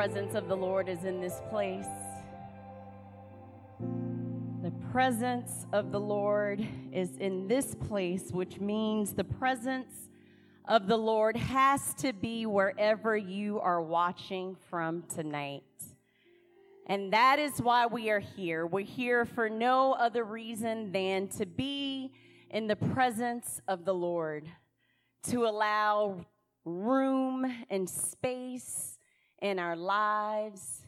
presence of the Lord is in this place. The presence of the Lord is in this place, which means the presence of the Lord has to be wherever you are watching from tonight. And that is why we are here. We're here for no other reason than to be in the presence of the Lord, to allow room and space in our lives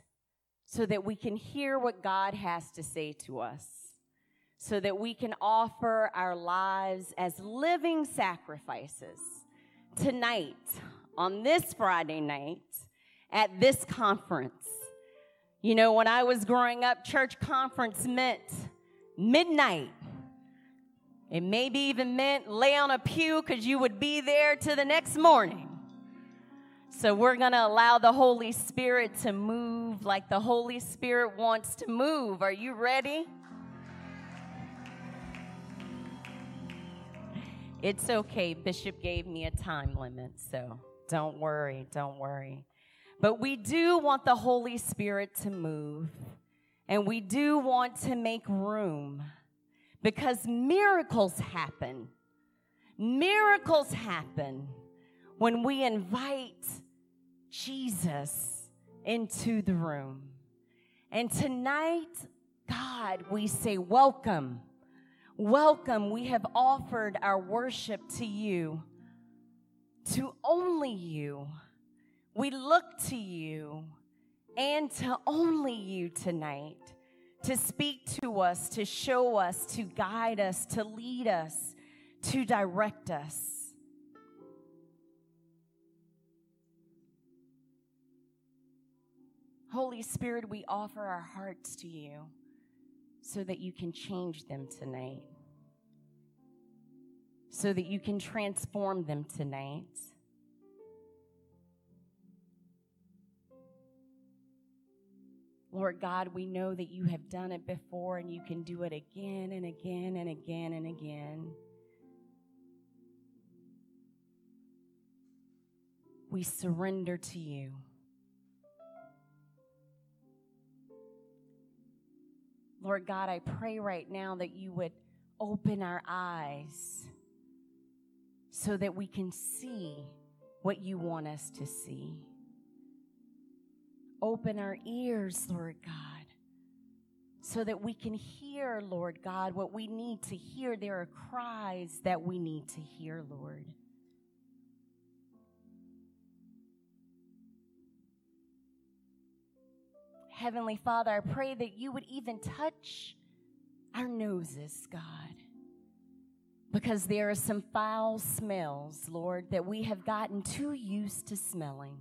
so that we can hear what God has to say to us, so that we can offer our lives as living sacrifices tonight, on this Friday night, at this conference. You know, when I was growing up, church conference meant midnight. It maybe even meant lay on a pew because you would be there to the next morning. So we're going to allow the Holy Spirit to move like the Holy Spirit wants to move. Are you ready? It's okay. Bishop gave me a time limit, so don't worry, don't worry. But we do want the Holy Spirit to move, and we do want to make room because miracles happen. Miracles happen when we invite Jesus into the room. And tonight, God, we say, Welcome. Welcome. We have offered our worship to you, to only you. We look to you and to only you tonight to speak to us, to show us, to guide us, to lead us, to direct us. Holy Spirit, we offer our hearts to you so that you can change them tonight, so that you can transform them tonight. Lord God, we know that you have done it before and you can do it again and again and again and again. We surrender to you. Lord God, I pray right now that you would open our eyes so that we can see what you want us to see. Open our ears, Lord God, so that we can hear, Lord God, what we need to hear. There are cries that we need to hear, Lord. Heavenly Father, I pray that you would even touch our noses, God. Because there are some foul smells, Lord, that we have gotten too used to smelling.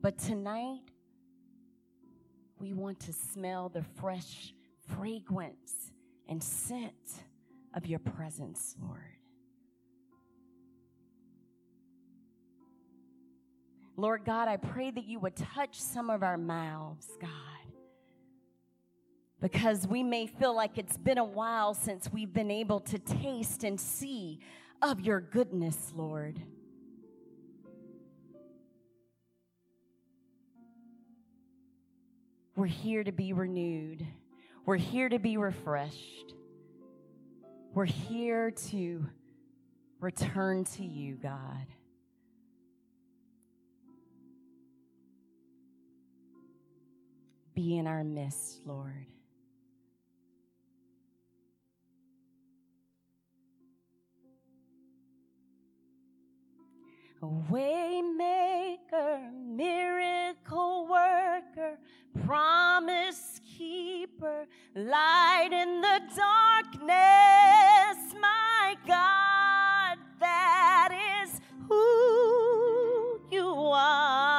But tonight, we want to smell the fresh fragrance and scent of your presence, Lord. Lord God, I pray that you would touch some of our mouths, God. Because we may feel like it's been a while since we've been able to taste and see of your goodness, Lord. We're here to be renewed. We're here to be refreshed. We're here to return to you, God. Be in our midst, Lord. Waymaker, miracle worker, promise keeper, light in the darkness, my God, that is who you are.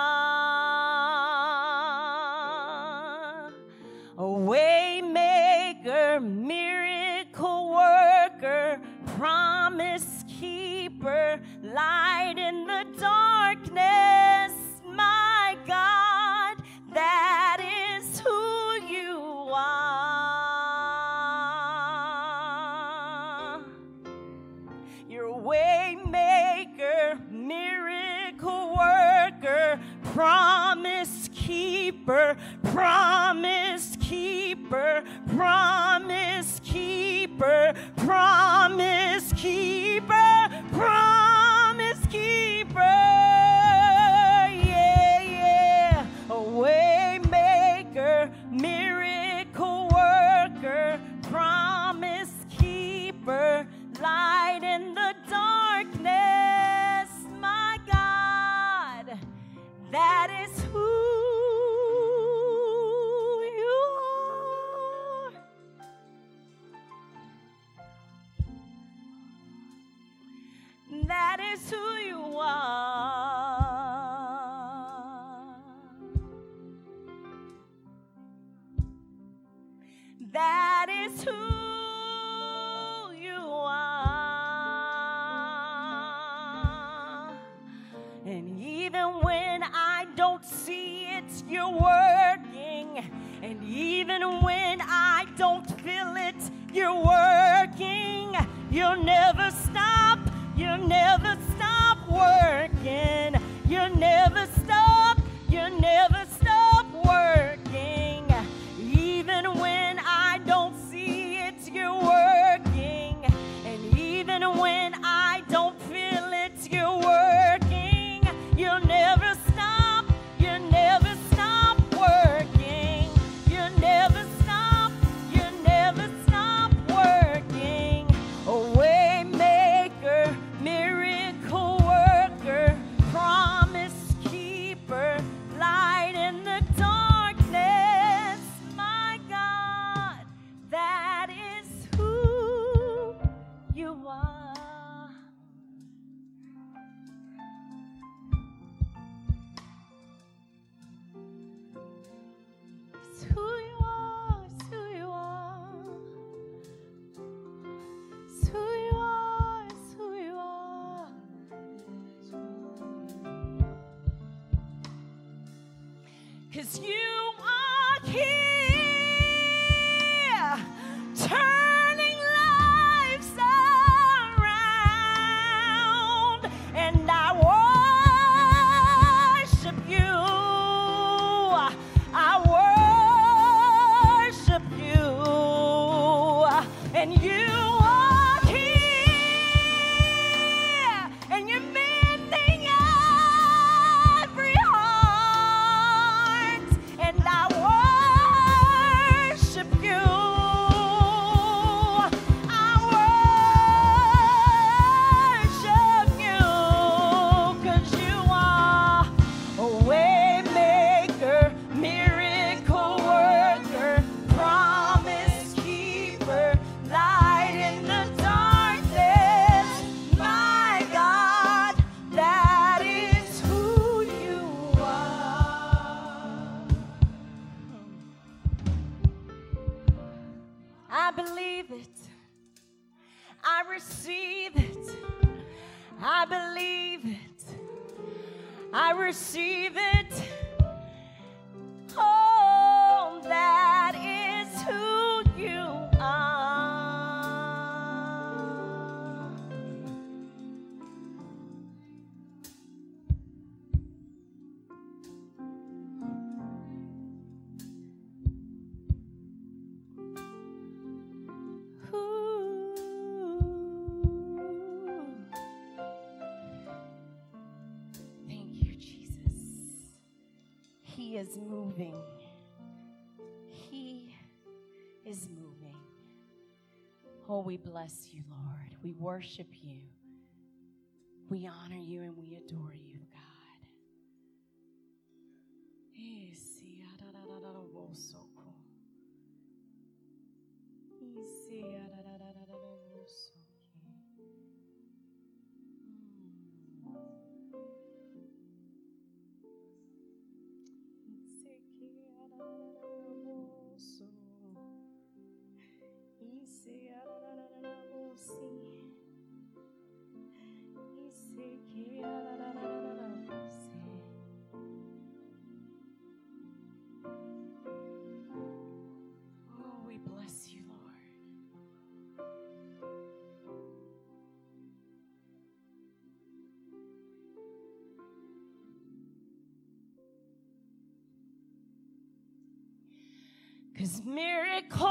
light in the darkness, my God, that is who you are. You're waymaker, miracle worker, promise keeper, promise keeper, promise keeper, promise keeper keeper, yeah, yeah, way maker, miracle worker, promise keeper, light in the darkness, my God, that is who. That is who you are. And even when I don't see it, you're working. And even when I don't feel it, you're working. You'll never stop. You'll never stop working. You'll never receive it. I believe it. I receive it. We worship you. We honor you and we adore you. Happen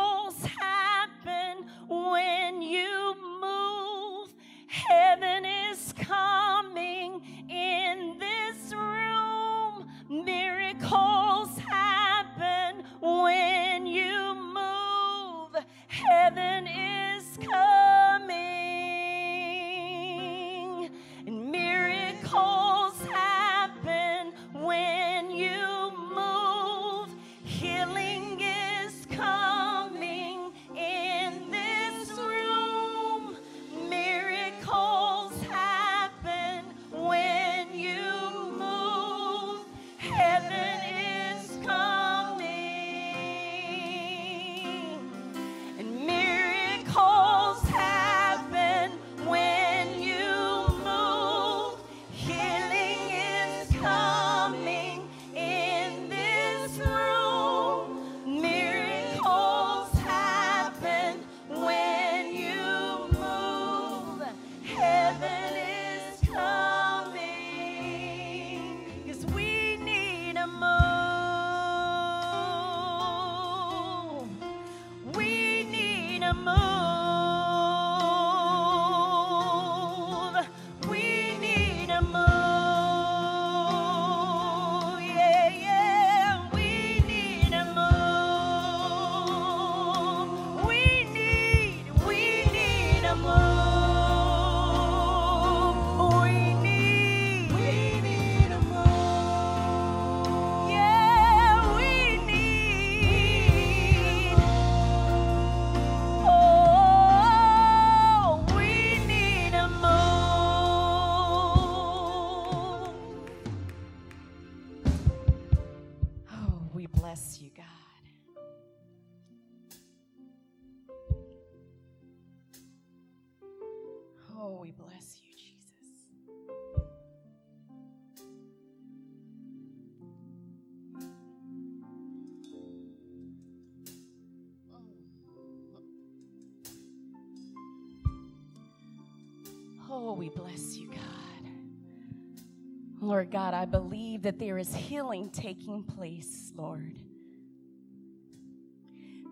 Lord God, I believe that there is healing taking place, Lord.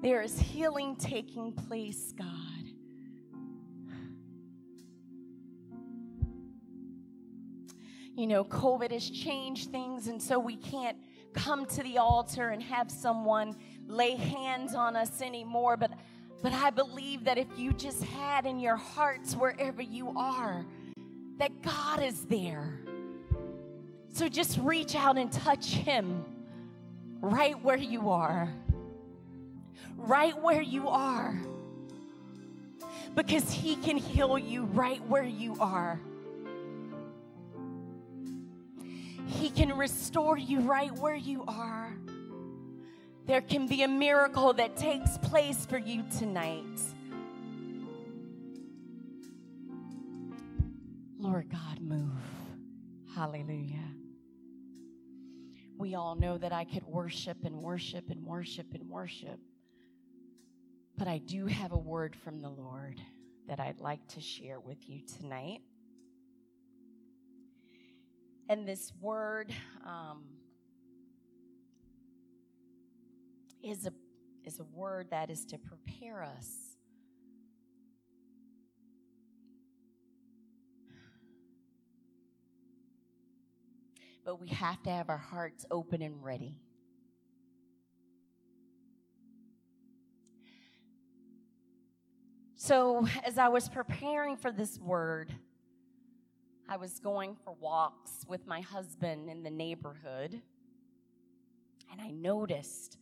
There is healing taking place, God. You know, COVID has changed things, and so we can't come to the altar and have someone lay hands on us anymore. But, but I believe that if you just had in your hearts, wherever you are, that God is there. So just reach out and touch Him right where you are. Right where you are. Because He can heal you right where you are. He can restore you right where you are. There can be a miracle that takes place for you tonight. Lord God, move. Hallelujah. We all know that I could worship and worship and worship and worship. But I do have a word from the Lord that I'd like to share with you tonight. And this word um, is, a, is a word that is to prepare us. But we have to have our hearts open and ready. So, as I was preparing for this word, I was going for walks with my husband in the neighborhood, and I noticed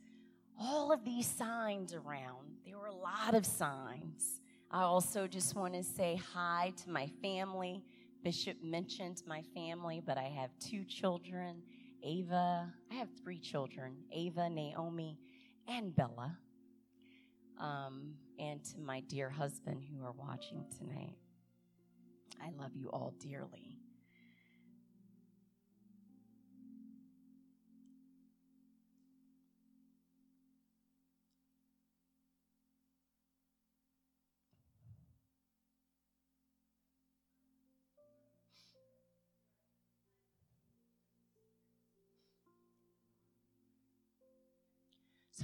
all of these signs around. There were a lot of signs. I also just want to say hi to my family. Bishop mentioned my family, but I have two children Ava, I have three children Ava, Naomi, and Bella. Um, and to my dear husband who are watching tonight. I love you all dearly.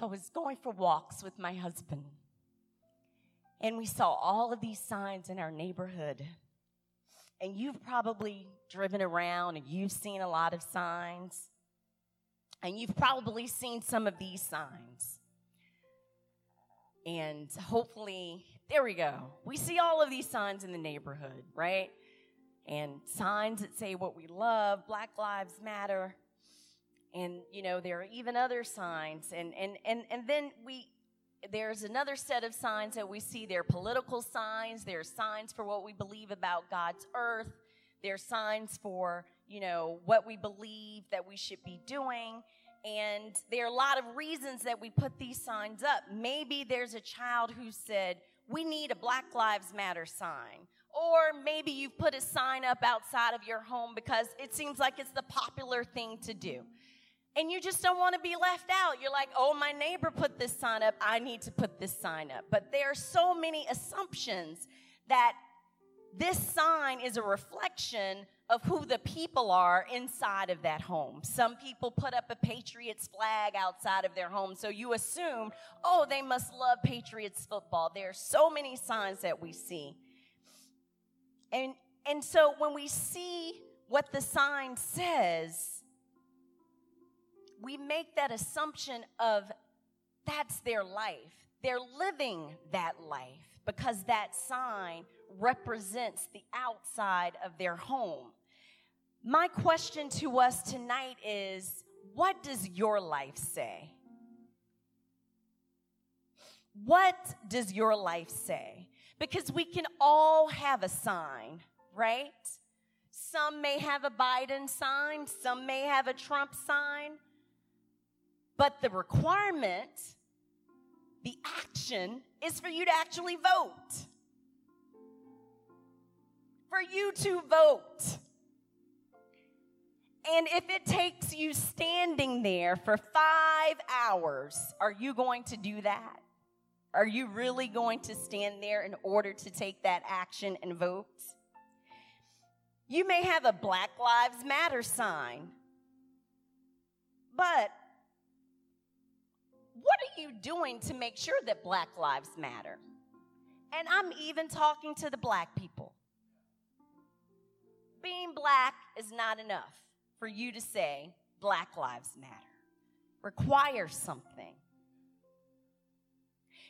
So I was going for walks with my husband, and we saw all of these signs in our neighborhood. And you've probably driven around and you've seen a lot of signs. And you've probably seen some of these signs. And hopefully, there we go. We see all of these signs in the neighborhood, right? And signs that say what we love, Black Lives Matter. And, you know, there are even other signs. And, and, and, and then we, there's another set of signs that we see. There are political signs. There are signs for what we believe about God's earth. There are signs for, you know, what we believe that we should be doing. And there are a lot of reasons that we put these signs up. Maybe there's a child who said, we need a Black Lives Matter sign. Or maybe you've put a sign up outside of your home because it seems like it's the popular thing to do. And you just don't want to be left out. You're like, oh, my neighbor put this sign up. I need to put this sign up. But there are so many assumptions that this sign is a reflection of who the people are inside of that home. Some people put up a Patriots flag outside of their home, so you assume, oh, they must love Patriots football. There are so many signs that we see. And, and so when we see what the sign says, we make that assumption of that's their life. They're living that life because that sign represents the outside of their home. My question to us tonight is what does your life say? What does your life say? Because we can all have a sign, right? Some may have a Biden sign, some may have a Trump sign, but the requirement, the action, is for you to actually vote. For you to vote. And if it takes you standing there for five hours, are you going to do that? Are you really going to stand there in order to take that action and vote? You may have a Black Lives Matter sign, but what are you doing to make sure that Black Lives Matter? And I'm even talking to the black people. Being black is not enough for you to say Black Lives Matter. Requires something.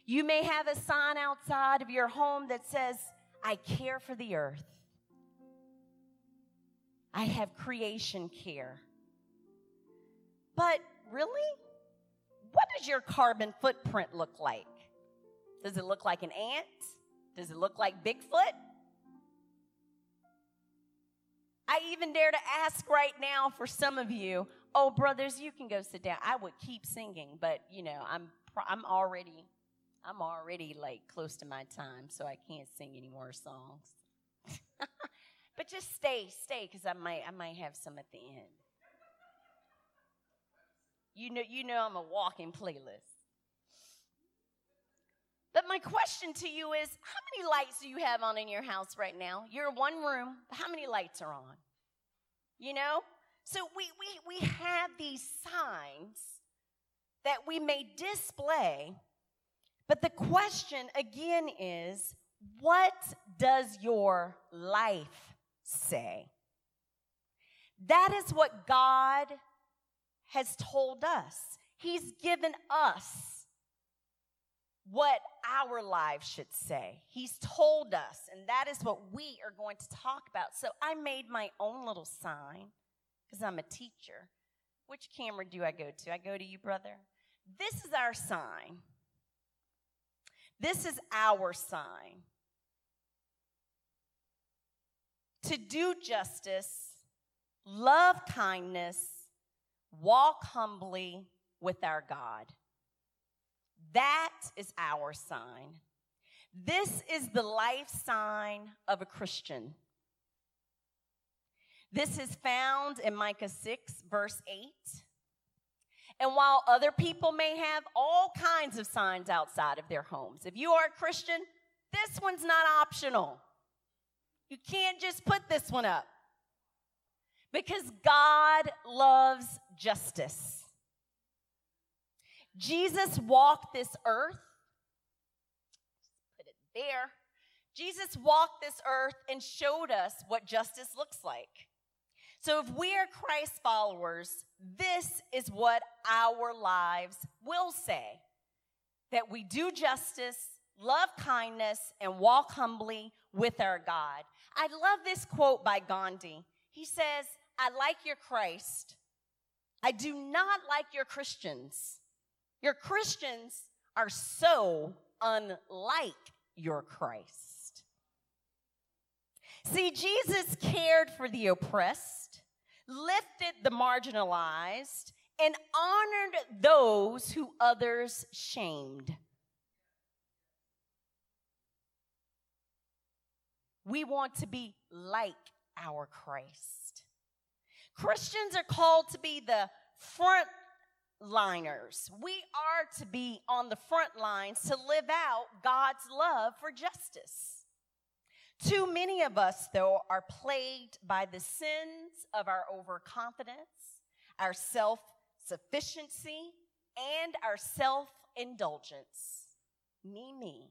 You may have a sign outside of your home that says, I care for the earth. I have creation care. But really? What does your carbon footprint look like? Does it look like an ant? Does it look like Bigfoot? I even dare to ask right now for some of you, oh, brothers, you can go sit down. I would keep singing, but you know, I'm, I'm already, I'm already like close to my time, so I can't sing any more songs. but just stay, stay, because I might, I might have some at the end. You know, you know, I'm a walking playlist. But my question to you is how many lights do you have on in your house right now? You're one room. How many lights are on? You know? So we, we, we have these signs that we may display, but the question again is what does your life say? That is what God has told us. He's given us what our lives should say. He's told us, and that is what we are going to talk about. So I made my own little sign because I'm a teacher. Which camera do I go to? I go to you, brother. This is our sign. This is our sign. To do justice, love kindness, walk humbly with our God. That is our sign. This is the life sign of a Christian. This is found in Micah 6, verse 8. And while other people may have all kinds of signs outside of their homes, if you are a Christian, this one's not optional. You can't just put this one up because God loves justice. Jesus walked this earth. Put it there. Jesus walked this earth and showed us what justice looks like. So, if we are Christ followers, this is what our lives will say that we do justice, love kindness, and walk humbly with our God. I love this quote by Gandhi. He says, I like your Christ. I do not like your Christians. Your Christians are so unlike your Christ. See, Jesus cared for the oppressed, lifted the marginalized, and honored those who others shamed. We want to be like our Christ. Christians are called to be the front liners. We are to be on the front lines to live out God's love for justice. Too many of us, though, are plagued by the sins of our overconfidence, our self sufficiency, and our self indulgence. Me, me.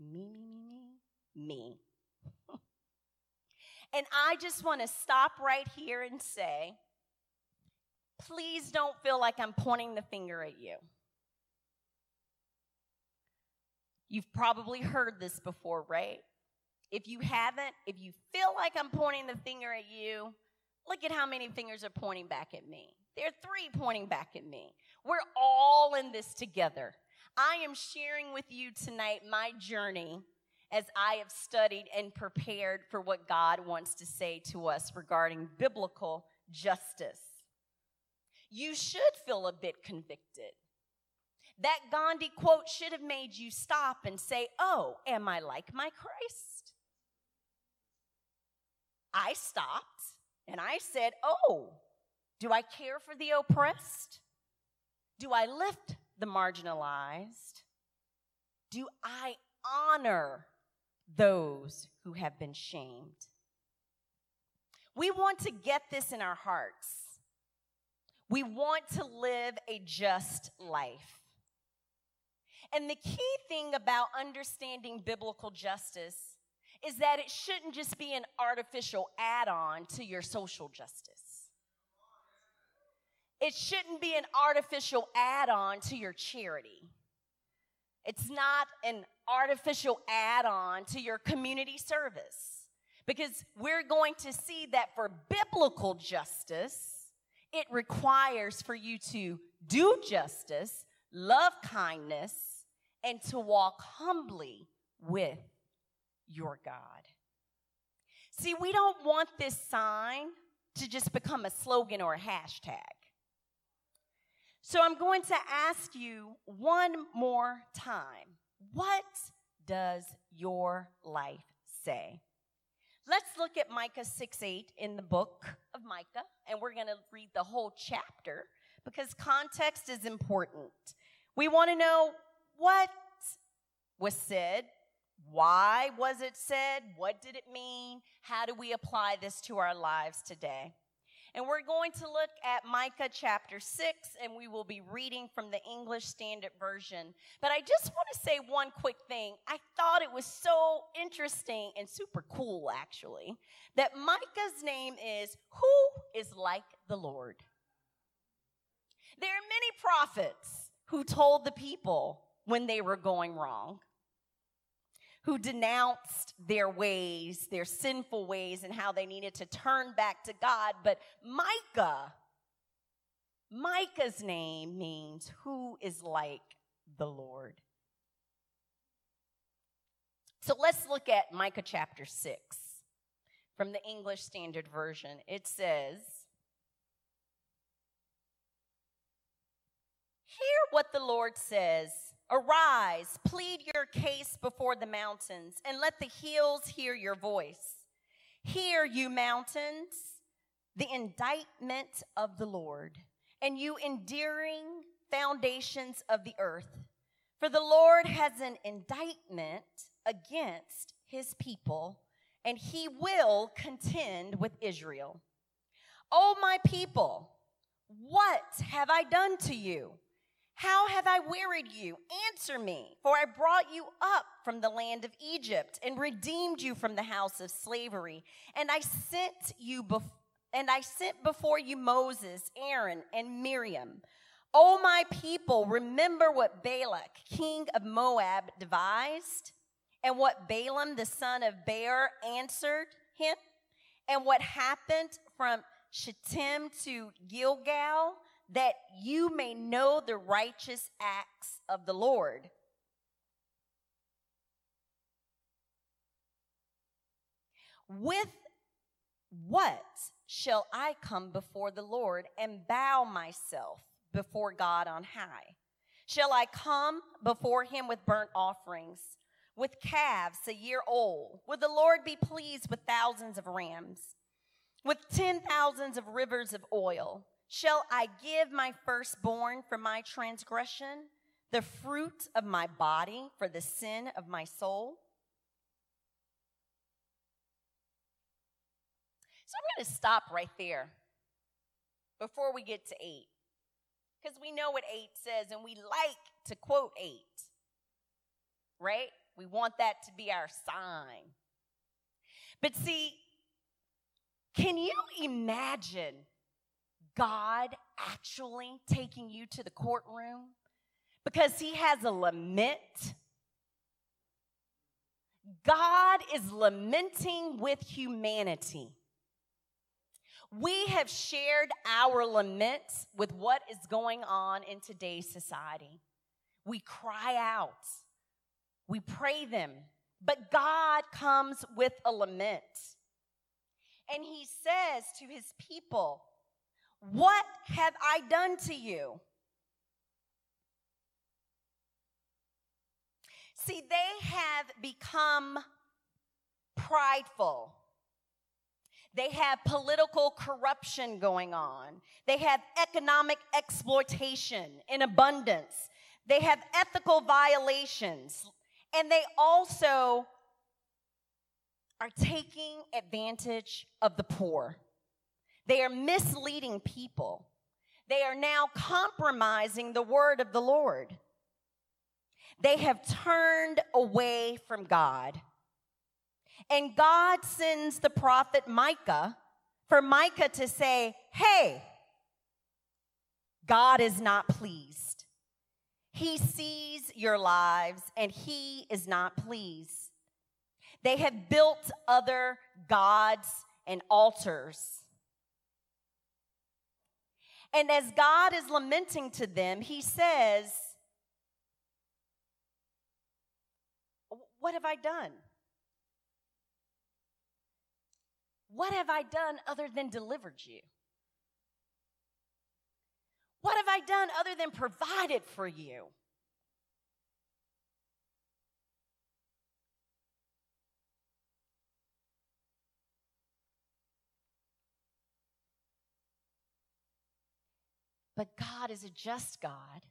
Me, me, me, me, me. And I just want to stop right here and say, please don't feel like I'm pointing the finger at you. You've probably heard this before, right? If you haven't, if you feel like I'm pointing the finger at you, look at how many fingers are pointing back at me. There are three pointing back at me. We're all in this together. I am sharing with you tonight my journey as I have studied and prepared for what God wants to say to us regarding biblical justice you should feel a bit convicted. That Gandhi quote should have made you stop and say, Oh, am I like my Christ? I stopped and I said, Oh, do I care for the oppressed? Do I lift the marginalized? Do I honor those who have been shamed? We want to get this in our hearts. We want to live a just life. And the key thing about understanding biblical justice is that it shouldn't just be an artificial add on to your social justice. It shouldn't be an artificial add on to your charity. It's not an artificial add on to your community service. Because we're going to see that for biblical justice, it requires for you to do justice, love kindness, and to walk humbly with your God. See, we don't want this sign to just become a slogan or a hashtag. So I'm going to ask you one more time what does your life say? Let's look at Micah 6 8 in the book of Micah, and we're going to read the whole chapter because context is important. We want to know what was said, why was it said, what did it mean, how do we apply this to our lives today? And we're going to look at Micah chapter 6, and we will be reading from the English Standard Version. But I just want to say one quick thing. I thought it was so interesting and super cool, actually, that Micah's name is Who is Like the Lord? There are many prophets who told the people when they were going wrong who denounced their ways, their sinful ways, and how they needed to turn back to God. But Micah, Micah's name means who is like the Lord. So let's look at Micah chapter 6 from the English Standard Version. It says, Hear what the Lord says Arise, plead your case before the mountains, and let the hills hear your voice. Hear, you mountains, the indictment of the Lord, and you endearing foundations of the earth. For the Lord has an indictment against his people, and he will contend with Israel. O my people, what have I done to you? How have I wearied you? Answer me, for I brought you up from the land of Egypt and redeemed you from the house of slavery. And I sent you before and I sent before you Moses, Aaron, and Miriam. O my people, remember what Balak, king of Moab, devised, and what Balaam, the son of Beor, answered him, and what happened from Shittim to Gilgal that you may know the righteous acts of the Lord. With what shall I come before the Lord and bow myself before God on high? Shall I come before him with burnt offerings, with calves a year old? Will the Lord be pleased with thousands of rams, with ten thousands of rivers of oil? Shall I give my firstborn for my transgression, the fruit of my body for the sin of my soul? So I'm going to stop right there before we get to eight. Because we know what eight says, and we like to quote eight, right? We want that to be our sign. But see, can you imagine God actually taking you to the courtroom because he has a lament. God is lamenting with humanity. We have shared our laments with what is going on in today's society. We cry out, we pray them, but God comes with a lament. And he says to his people, Mm-hmm. what have I done to you? See, they have become prideful. They have political corruption going on. They have economic exploitation in abundance. They have ethical violations. And they also are taking advantage of the poor. They are misleading people. They are now compromising the word of the Lord. They have turned away from God. And God sends the prophet Micah for Micah to say, Hey, God is not pleased. He sees your lives and he is not pleased. They have built other gods and altars and as God is lamenting to them, he says, What have I done? What have I done other than delivered you? What have I done other than provided for you? But God is a just God,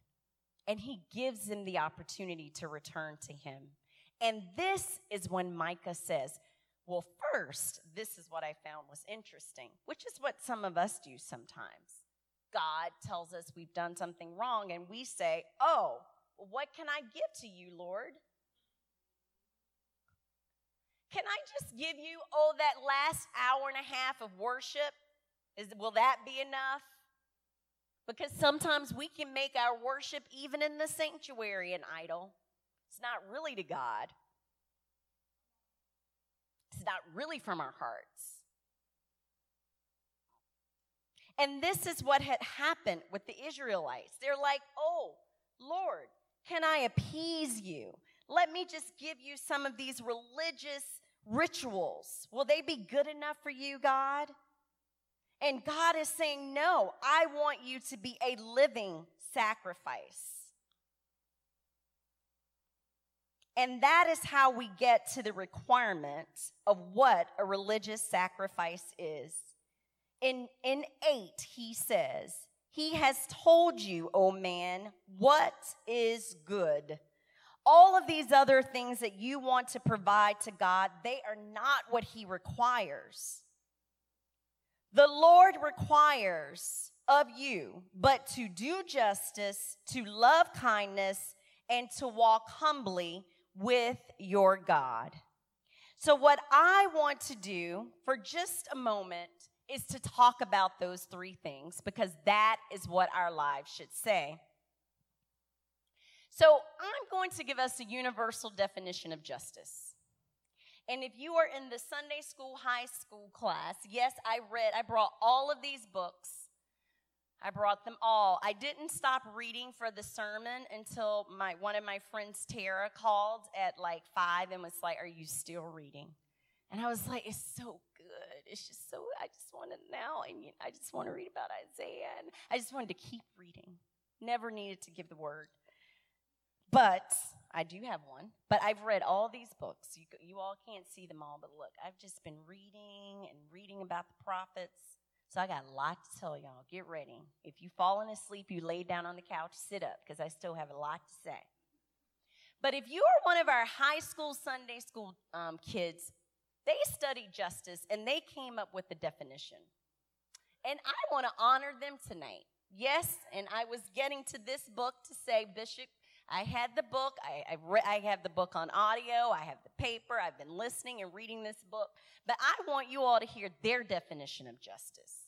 and He gives them the opportunity to return to Him. And this is when Micah says, Well, first, this is what I found was interesting, which is what some of us do sometimes. God tells us we've done something wrong, and we say, Oh, what can I give to you, Lord? Can I just give you, oh, that last hour and a half of worship? Is, will that be enough? Because sometimes we can make our worship, even in the sanctuary, an idol. It's not really to God, it's not really from our hearts. And this is what had happened with the Israelites. They're like, oh, Lord, can I appease you? Let me just give you some of these religious rituals. Will they be good enough for you, God? And God is saying, No, I want you to be a living sacrifice. And that is how we get to the requirement of what a religious sacrifice is. In, in 8, he says, He has told you, O man, what is good. All of these other things that you want to provide to God, they are not what He requires. The Lord requires of you but to do justice, to love kindness, and to walk humbly with your God. So, what I want to do for just a moment is to talk about those three things because that is what our lives should say. So, I'm going to give us a universal definition of justice. And if you are in the Sunday school, high school class, yes, I read, I brought all of these books I brought them all. I didn't stop reading for the sermon until my one of my friends Tara called at like five and was like, "Are you still reading?" And I was like, "It's so good. It's just so. I just want to now, and I just want to read about Isaiah, and I just wanted to keep reading. Never needed to give the word, but I do have one. But I've read all these books. You you all can't see them all, but look, I've just been reading and reading about the prophets." So I got a lot to tell y'all. Get ready. If you've fallen asleep, you lay down on the couch, sit up, because I still have a lot to say. But if you are one of our high school, Sunday school um, kids, they studied justice and they came up with the definition. And I want to honor them tonight. Yes, and I was getting to this book to say, Bishop, I had the book. I, I, re- I have the book on audio. I have the paper. I've been listening and reading this book. But I want you all to hear their definition of justice.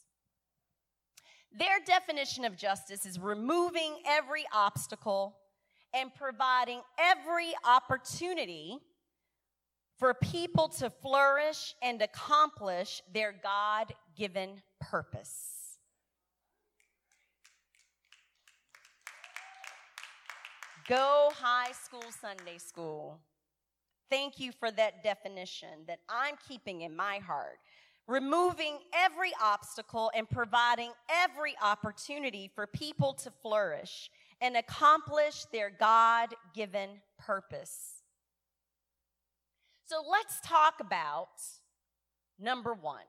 Their definition of justice is removing every obstacle and providing every opportunity for people to flourish and accomplish their God given purpose. Go high school, Sunday school. Thank you for that definition that I'm keeping in my heart removing every obstacle and providing every opportunity for people to flourish and accomplish their God given purpose. So let's talk about number one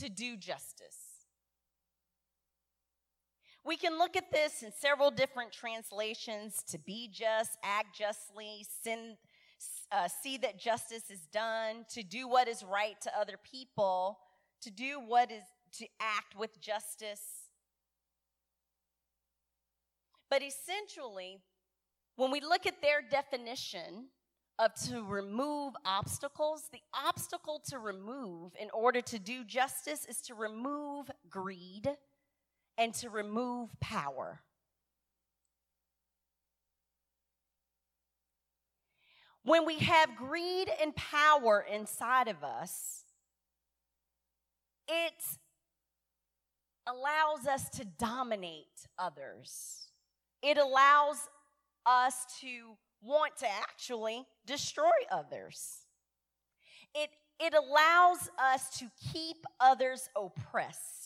to do justice. We can look at this in several different translations to be just, act justly, sin, uh, see that justice is done, to do what is right to other people, to do what is to act with justice. But essentially, when we look at their definition of to remove obstacles, the obstacle to remove in order to do justice is to remove greed and to remove power. When we have greed and power inside of us, it allows us to dominate others. It allows us to want to actually destroy others. It, it allows us to keep others oppressed.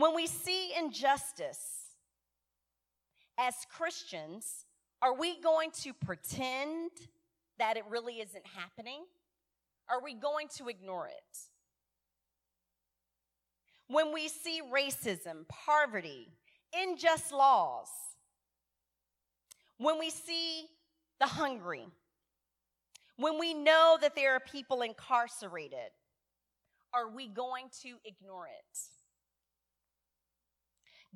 When we see injustice, as Christians, are we going to pretend that it really isn't happening? Are we going to ignore it? When we see racism, poverty, unjust laws, when we see the hungry, when we know that there are people incarcerated, are we going to ignore it?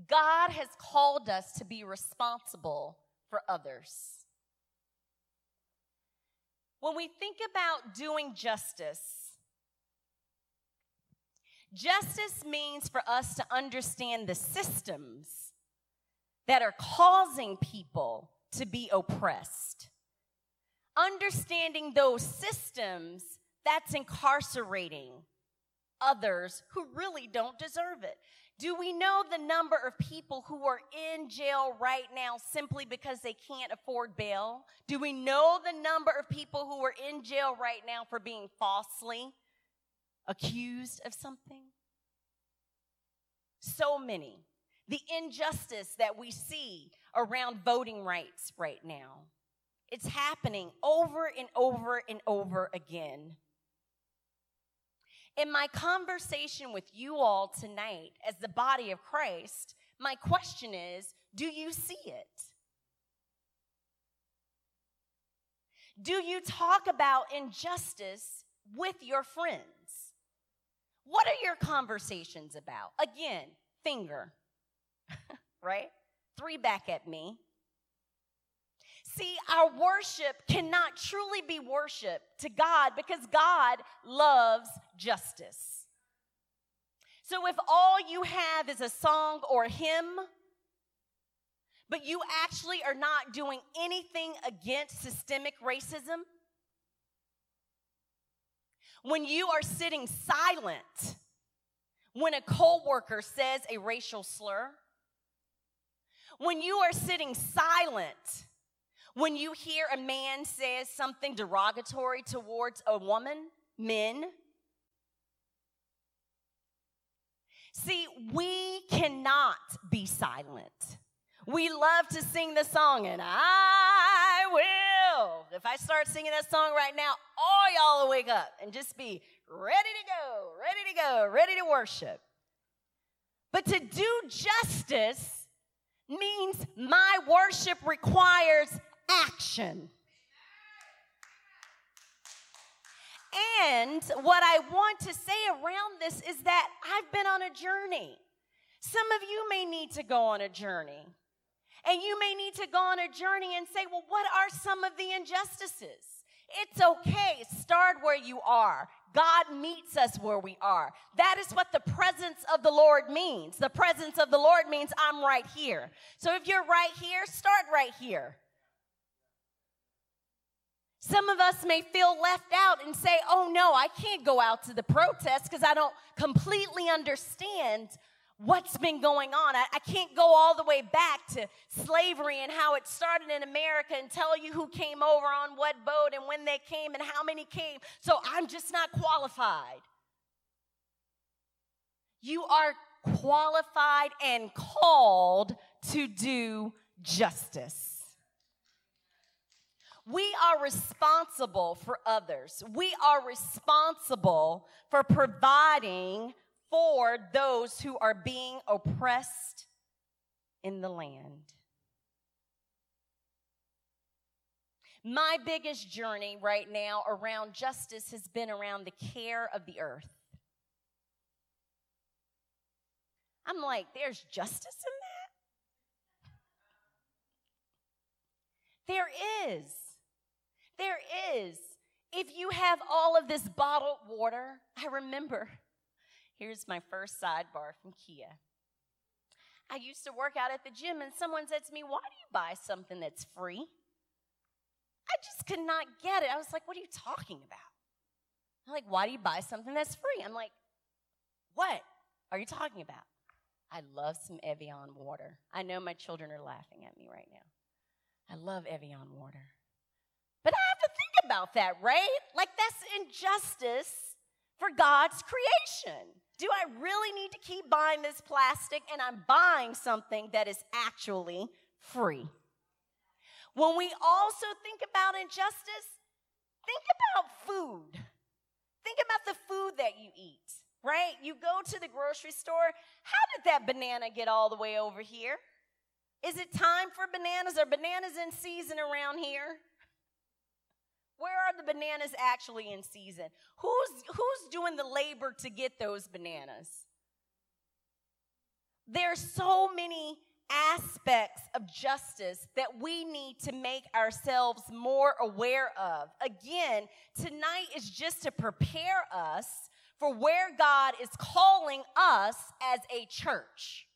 God has called us to be responsible for others. When we think about doing justice, justice means for us to understand the systems that are causing people to be oppressed. Understanding those systems that's incarcerating others who really don't deserve it. Do we know the number of people who are in jail right now simply because they can't afford bail? Do we know the number of people who are in jail right now for being falsely accused of something? So many. The injustice that we see around voting rights right now. It's happening over and over and over again. In my conversation with you all tonight as the body of Christ, my question is do you see it? Do you talk about injustice with your friends? What are your conversations about? Again, finger, right? Three back at me. See, our worship cannot truly be worship to God because God loves justice. So if all you have is a song or a hymn, but you actually are not doing anything against systemic racism, when you are sitting silent when a coworker says a racial slur, when you are sitting silent when you hear a man says something derogatory towards a woman, men, see, we cannot be silent. We love to sing the song, and I will. If I start singing that song right now, all y'all will wake up and just be ready to go, ready to go, ready to worship. But to do justice means my worship requires action. And what I want to say around this is that I've been on a journey. Some of you may need to go on a journey. And you may need to go on a journey and say, well, what are some of the injustices? It's okay. Start where you are. God meets us where we are. That is what the presence of the Lord means. The presence of the Lord means I'm right here. So if you're right here, start right here. Some of us may feel left out and say, oh no, I can't go out to the protest because I don't completely understand what's been going on. I, I, can't go all the way back to slavery and how it started in America and tell you who came over on what boat and when they came and how many came. So I'm just not qualified. You are qualified and called to do justice. We are responsible for others. We are responsible for providing for those who are being oppressed in the land. My biggest journey right now around justice has been around the care of the earth. I'm like, there's justice in that? There is. There is. If you have all of this bottled water, I remember, here's my first sidebar from Kia. I used to work out at the gym, and someone said to me, Why do you buy something that's free? I just could not get it. I was like, What are you talking about? I'm like, Why do you buy something that's free? I'm like, What are you talking about? I love some Evian water. I know my children are laughing at me right now. I love Evian water. But I have to think about that, right? Like that's injustice for God's creation. Do I really need to keep buying this plastic and I'm buying something that is actually free? When we also think about injustice, think about food. Think about the food that you eat, right? You go to the grocery store. How did that banana get all the way over here? Is it time for bananas? Are bananas in season around here? Where are the bananas actually in season? Who's, who's doing the labor to get those bananas? There's so many aspects of justice that we need to make ourselves more aware of. Again, tonight is just to prepare us for where God is calling us as a church.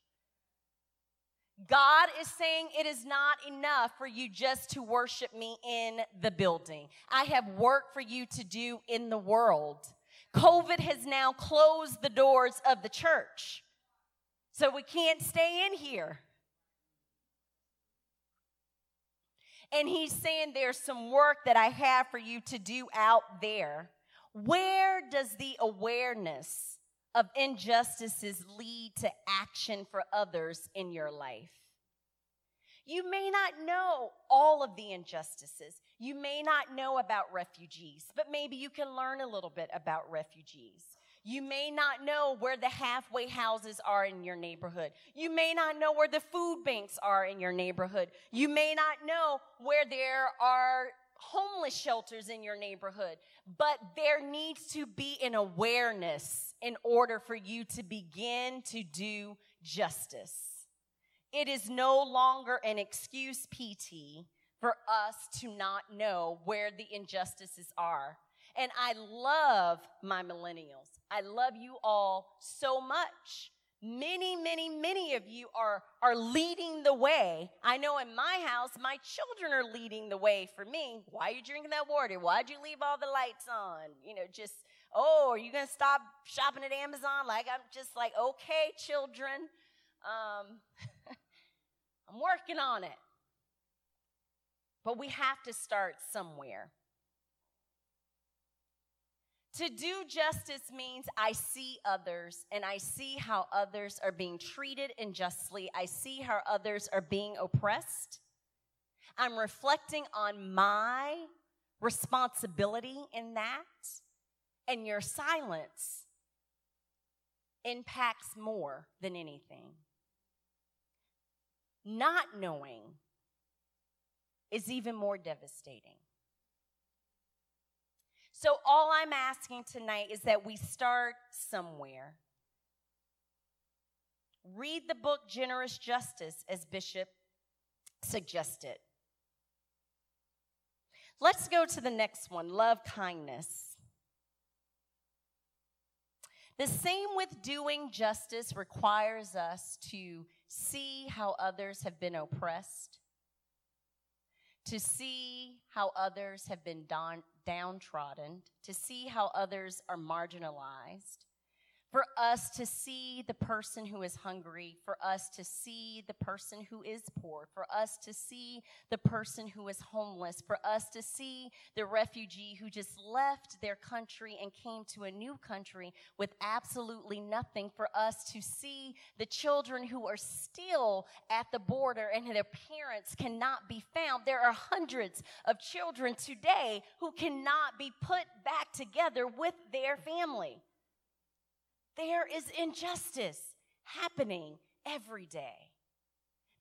God is saying it is not enough for you just to worship me in the building. I have work for you to do in the world. COVID has now closed the doors of the church. So we can't stay in here. And he's saying there's some work that I have for you to do out there. Where does the awareness of injustices lead to action for others in your life. You may not know all of the injustices. You may not know about refugees, but maybe you can learn a little bit about refugees. You may not know where the halfway houses are in your neighborhood. You may not know where the food banks are in your neighborhood. You may not know where there are homeless shelters in your neighborhood, but there needs to be an awareness in order for you to begin to do justice. It is no longer an excuse, PT, for us to not know where the injustices are. And I love my millennials. I love you all so much. Many, many, many of you are, are leading the way. I know in my house, my children are leading the way for me. Why are you drinking that water? Why'd you leave all the lights on? You know, just, oh, are you going to stop shopping at Amazon? Like, I'm just like, okay, children. Um, I'm working on it. But we have to start somewhere. To do justice means I see others and I see how others are being treated unjustly. I see how others are being oppressed. I'm reflecting on my responsibility in that. And your silence impacts more than anything. Not knowing is even more devastating. So, all I'm asking tonight is that we start somewhere. Read the book Generous Justice, as Bishop suggested. Let's go to the next one love kindness. The same with doing justice requires us to see how others have been oppressed, to see how others have been downtrodden, to see how others are marginalized, for us to see the person who is hungry, for us to see the person who is poor, for us to see the person who is homeless, for us to see the refugee who just left their country and came to a new country with absolutely nothing, for us to see the children who are still at the border and their parents cannot be found. There are hundreds of children today who cannot be put back together with their family. There is injustice happening every day.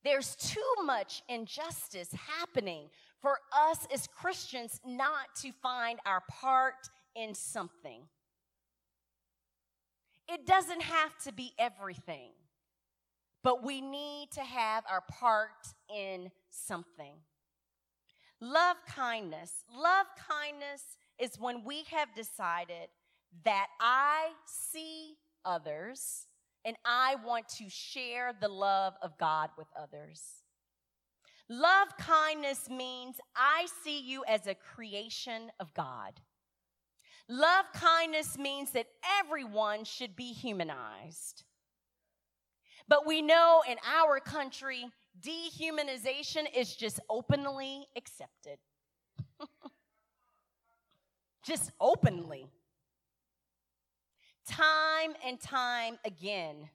There's too much injustice happening for us as Christians not to find our part in something. It doesn't have to be everything, but we need to have our part in something. Love kindness. Love kindness is when we have decided that I see others, and I want to share the love of God with others. Love kindness means I see you as a creation of God. Love kindness means that everyone should be humanized. But we know in our country, dehumanization is just openly accepted. just openly time and time again.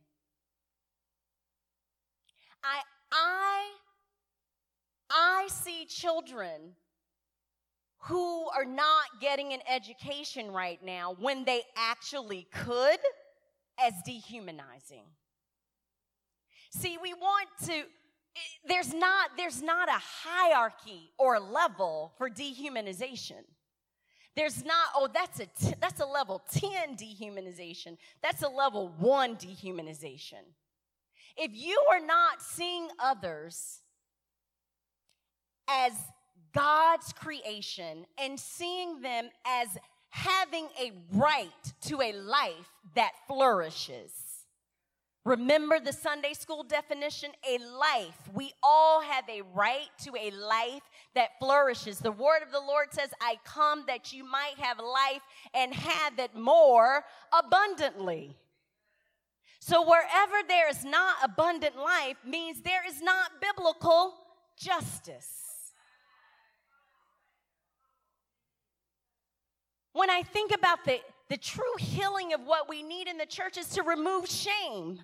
I, I, I see children who are not getting an education right now when they actually could as dehumanizing. See, we want to there's not there's not a hierarchy or level for dehumanization. There's not, oh, that's a, t- that's a level 10 dehumanization. That's a level one dehumanization. If you are not seeing others as God's creation and seeing them as having a right to a life that flourishes, Remember the Sunday school definition? A life. We all have a right to a life that flourishes. The word of the Lord says, I come that you might have life and have it more abundantly. So wherever there is not abundant life means there is not biblical justice. When I think about the, the true healing of what we need in the church is to remove shame.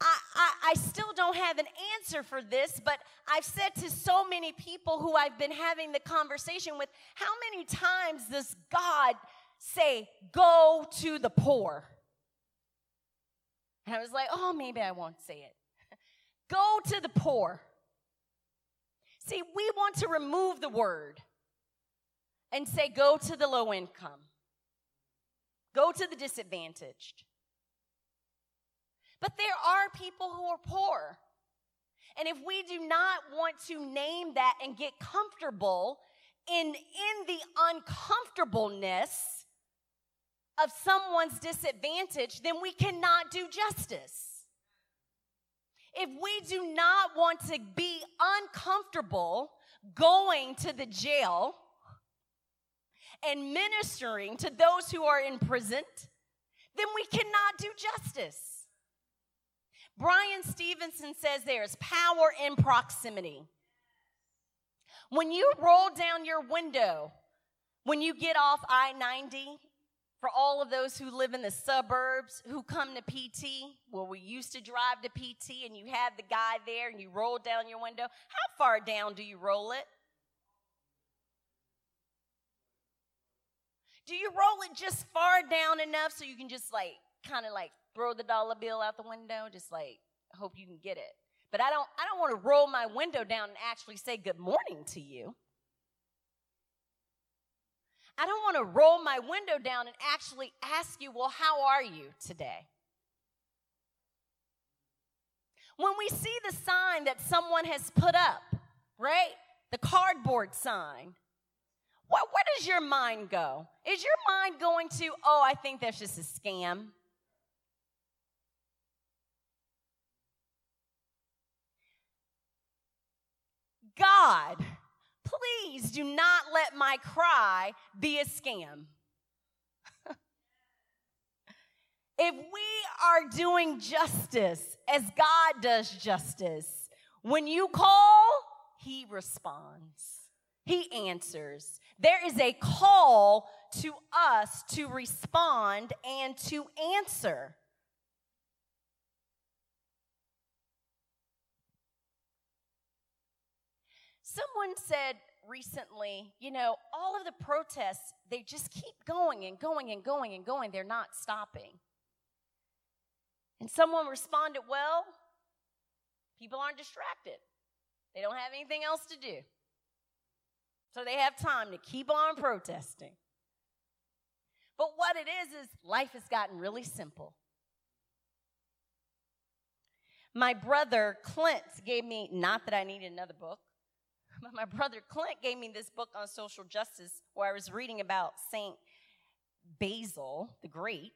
I, I, still don't have an answer for this, but I've said to so many people who I've been having the conversation with, how many times does God say, go to the poor? And I was like, oh, maybe I won't say it. go to the poor. See, we want to remove the word and say, go to the low income, go to the disadvantaged. But there are people who are poor. And if we do not want to name that and get comfortable in, in the uncomfortableness of someone's disadvantage, then we cannot do justice. If we do not want to be uncomfortable going to the jail and ministering to those who are imprisoned, then we cannot do justice. Bryan Stevenson says there is power in proximity. When you roll down your window, when you get off I 90, for all of those who live in the suburbs who come to PT, well, we used to drive to PT and you have the guy there and you roll down your window. How far down do you roll it? Do you roll it just far down enough so you can just like kind of like throw the dollar bill out the window, just like hope you can get it. But I don't I don't want to roll my window down and actually say good morning to you. I don't want to roll my window down and actually ask you, well, how are you today? When we see the sign that someone has put up, right? The cardboard sign. What, where does your mind go? Is your mind going to, oh, I think that's just a scam? God, please do not let my cry be a scam. if we are doing justice as God does justice, when you call, He responds, He answers. There is a call to us to respond and to answer. Someone said recently, you know, all of the protests, they just keep going and going and going and going. They're not stopping. And someone responded, well, people aren't distracted. They don't have anything else to do. So they have time to keep on protesting. But what it is, is life has gotten really simple. My brother Clint gave me, not that I needed another book, my brother Clint gave me this book on social justice where I was reading about Saint Basil the Great.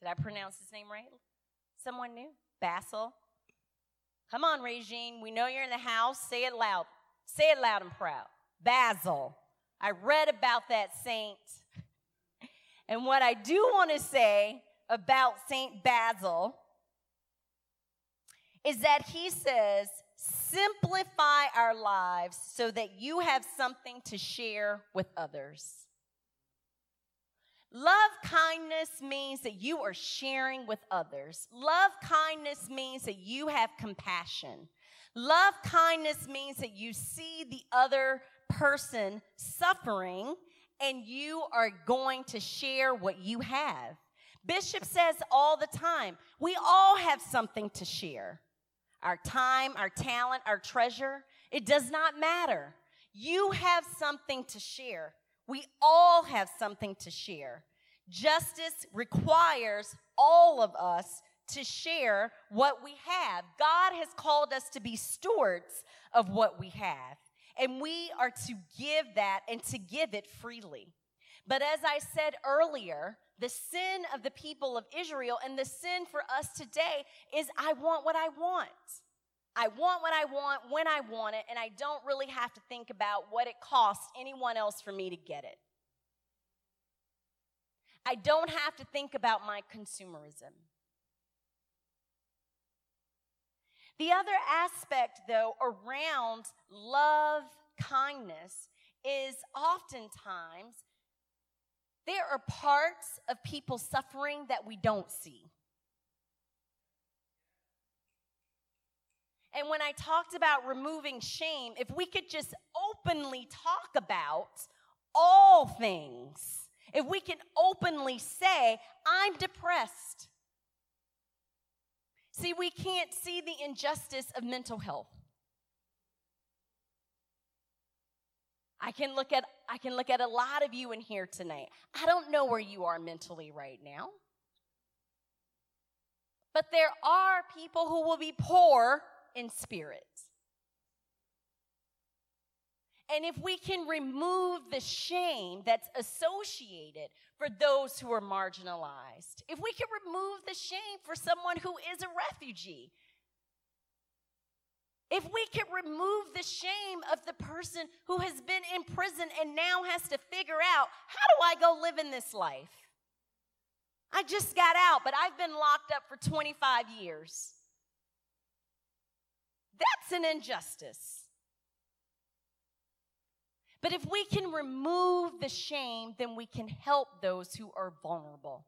Did I pronounce his name right? Someone new? Basil? Come on, Regine. We know you're in the house. Say it loud. Say it loud and proud. Basil. I read about that saint. And what I do want to say about Saint Basil is that he says simplify our lives so that you have something to share with others. Love kindness means that you are sharing with others. Love kindness means that you have compassion. Love kindness means that you see the other person suffering and you are going to share what you have. Bishop says all the time, we all have something to share our time, our talent, our treasure. It does not matter. You have something to share. We all have something to share. Justice requires all of us to share what we have. God has called us to be stewards of what we have, and we are to give that and to give it freely. But as I said earlier, the sin of the people of Israel and the sin for us today is I want what I want. I want what I want when I want it, and I don't really have to think about what it costs anyone else for me to get it. I don't have to think about my consumerism. The other aspect, though, around love, kindness, is oftentimes there are parts of people suffering that we don't see. And when I talked about removing shame, if we could just openly talk about all things, if we can openly say, I'm depressed. See, we can't see the injustice of mental health. I can look at I can look at a lot of you in here tonight. I don't know where you are mentally right now. But there are people who will be poor in spirit. And if we can remove the shame that's associated for those who are marginalized, if we can remove the shame for someone who is a refugee, if we can remove the shame of the person who has been in prison and now has to figure out how do I go live in this life? I just got out, but I've been locked up for 25 years. That's an injustice. But if we can remove the shame, then we can help those who are vulnerable.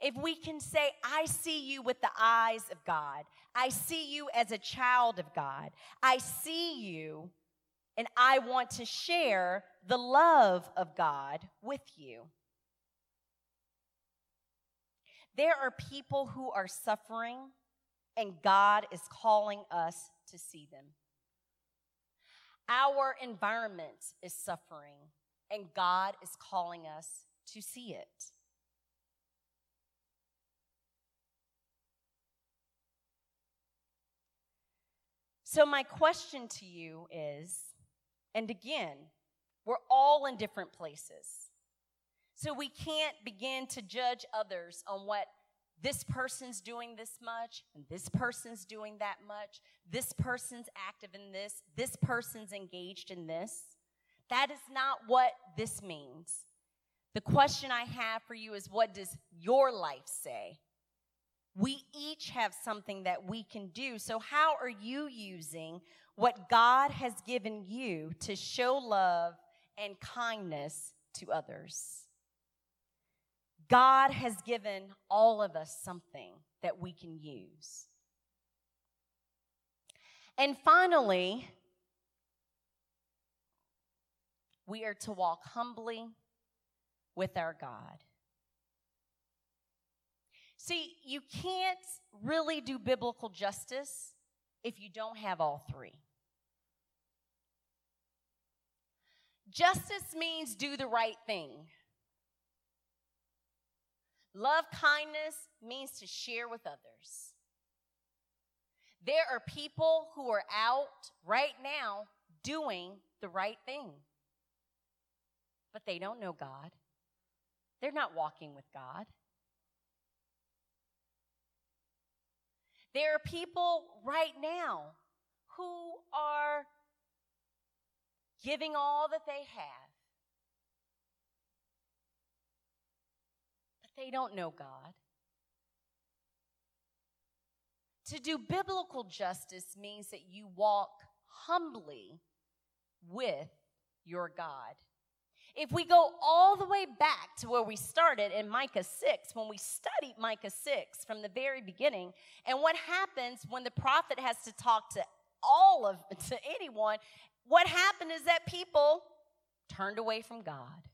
If we can say, I see you with the eyes of God, I see you as a child of God, I see you, and I want to share the love of God with you. There are people who are suffering, and God is calling us to see them. Our environment is suffering, and God is calling us to see it. So, my question to you is, and again, we're all in different places. So, we can't begin to judge others on what this person's doing this much, and this person's doing that much, this person's active in this, this person's engaged in this. That is not what this means. The question I have for you is what does your life say? We each have something that we can do. So, how are you using what God has given you to show love and kindness to others? God has given all of us something that we can use. And finally, we are to walk humbly with our God. See, you can't really do biblical justice if you don't have all three. Justice means do the right thing. Love kindness means to share with others. There are people who are out right now doing the right thing, but they don't know God. They're not walking with God. There are people right now who are giving all that they have but they don't know God. To do biblical justice means that you walk humbly with your God. If we go all the way back to where we started in Micah 6, when we studied Micah 6 from the very beginning, and what happens when the prophet has to talk to all of to anyone, what happened is that people turned away from God.